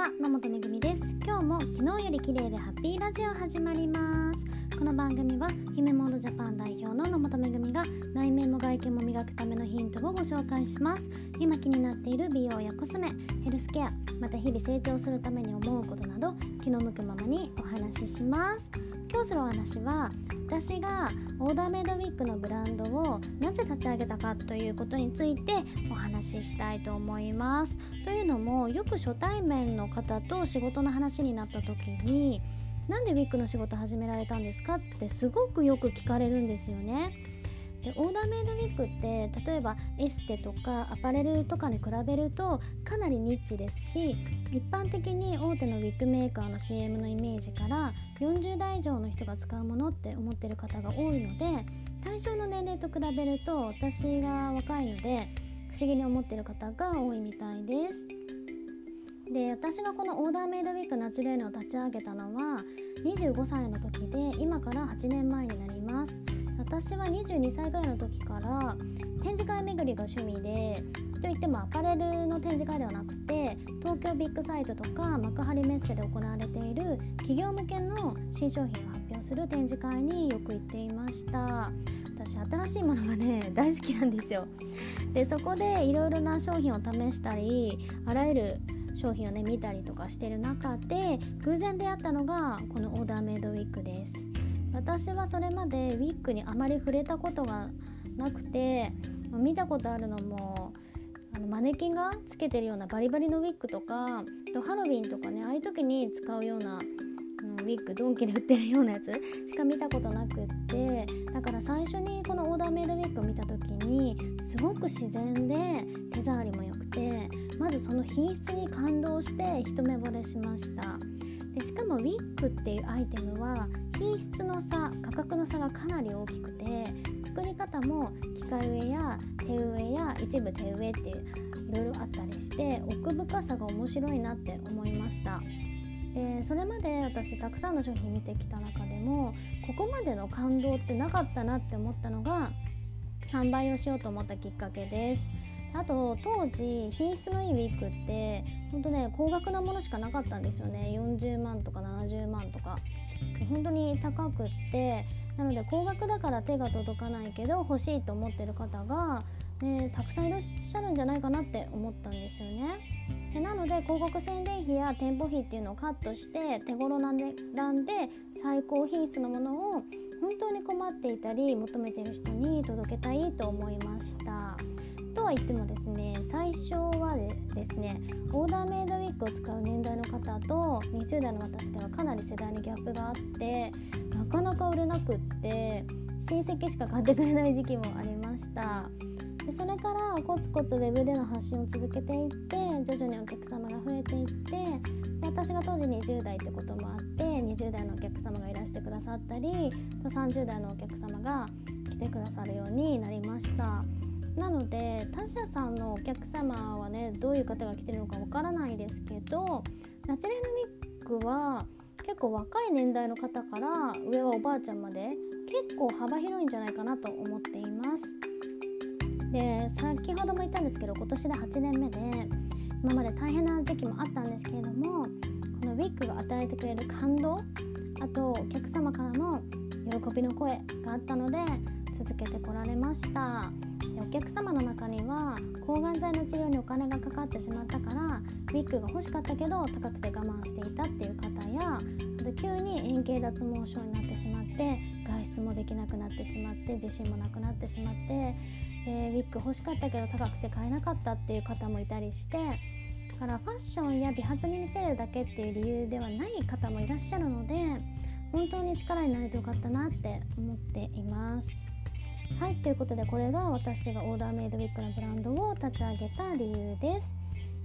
は野本めぐみです。今日も昨日より綺麗でハッピーラジオ始まります。この番組は姫モードジャパン代表の野本めぐみが内面も外見も磨くためのヒントをご紹介します。今気になっている美容やコスメヘルスケアまた日々成長するために思うことなど気の向くままにお話しします。今日するお話は私がオーダーメイドウィッグのブランドをなぜ立ち上げたかということについてお話ししたいと思います。というのもよく初対面の方と仕事の話になった時になんでウィッグの仕事始められたんですか？ってすごくよく聞かれるんですよねでオーダーメイドウィッグって例えばエステとかアパレルとかに比べるとかなりニッチですし一般的に大手のウィッグメーカーの CM のイメージから40代以上の人が使うものって思ってる方が多いので対象の年齢と比べると私が若いので不思議に思ってる方が多いみたいです。で私がこのオーダーメイドウィッグナチュレーヌを立ち上げたのは25歳の時で今から8年前になります。私は22歳ぐらいの時から展示会巡りが趣味でといってもアパレルの展示会ではなくて東京ビッグサイトとか幕張メッセで行われている企業向けの新商品を発表する展示会によく行っていました。私新しいものがね 大好きなんですよ。でそこでいろいろな商品を試したりあらゆる商品をね見たりとかしてる中で偶然出会ったのがこのオーダーメイドウィッグです。私はそれまでウィッグにあまり触れたことがなくて見たことあるのもあのマネキンがつけてるようなバリバリのウィッグとかハロウィンとかねああいう時に使うようなウィッグドンキで売ってるようなやつ？しか見たことなくって。だから最初にこのオーダーメイドウィッグを見た時にすごく自然で手触りも良くてまずその品質に感動して一目惚れしました。でしかもウィッグっていうアイテムは品質の差価格の差がかなり大きくて作り方も機械植えや手植えや一部手植えっていういろいろあったりして奥深さが面白いなって思いました。でそれまで私たくさんの商品見てきた中でもここまでの感動ってなかったなって思ったのが販売をしようと思ったきっかけです。あと当時品質のいいウィッグって本当ね高額なものしかなかったんですよね。40万とか70万とか。本当に高くってなので高額だから手が届かないけど欲しいと思ってる方が、ね、たくさんいらっしゃるんじゃないかなって思ったんですよね。でなので広告宣伝費や店舗費っていうのをカットして手頃な値段で最高品質のものを本当に困っていたり求めている人に届けたいと思いました。とは言ってもですね最初はですねオーダーメイドウィッグを使う年代の方と20代の私ではかなり世代にギャップがあってなかなか売れなくって親戚しか買ってくれない時期もありましたでそれからコツコツウェブでの発信を続けていって徐々にお客様が増えていってで私が当時20代ってこともあって20代のお客様がいらしてくださったり30代のお客様が来てくださるようになりました。なので他社さんのお客様はねどういう方が来てるのかわからないですけどナチュレルミックは結構若い年代の方から上はおばあちゃんまで結構幅広いんじゃないかなと思っています。で先ほども言ったんですけど今年で8年目で今まで大変な時期もあったんですけれどもこのウィッグが与えてくれる感動あとお客様からの喜びの声があったので続けてこられました。でお客様の中には抗がん剤の治療にお金がかかってしまったからウィッグが欲しかったけど高くて我慢していたっていう方やあと急に円形脱毛症になってしまって外出もできなくなってしまって自信もなくなってしまって、えー、ウィッグ欲しかったけど高くて買えなかったっていう方もいたりしてだからファッションや美髪に見せるだけっていう理由ではない方もいらっしゃるので本当に力になれてよかったなって思っています。はいということでこれが私がオーダーメイドウィッグのブランドを立ち上げた理由です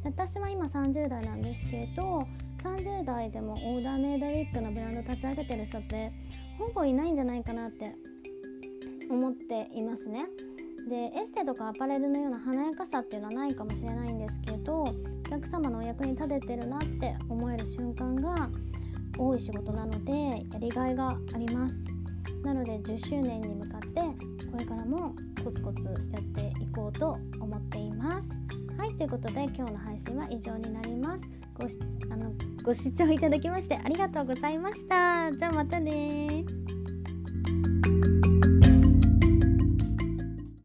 私は今30代なんですけど30代でもオーダーメイドウィッグのブランド立ち上げてる人ってほぼいないんじゃないかなって思っていますねでエステとかアパレルのような華やかさっていうのはないかもしれないんですけどお客様のお役に立ててるなって思える瞬間が多い仕事なのでやりがいがあります。なので10周年に向かってこれからもコツコツやっていこうと思っています。はいということで今日の配信は以上になります。ごしあのご視聴いただきましてありがとうございました。じゃあまたね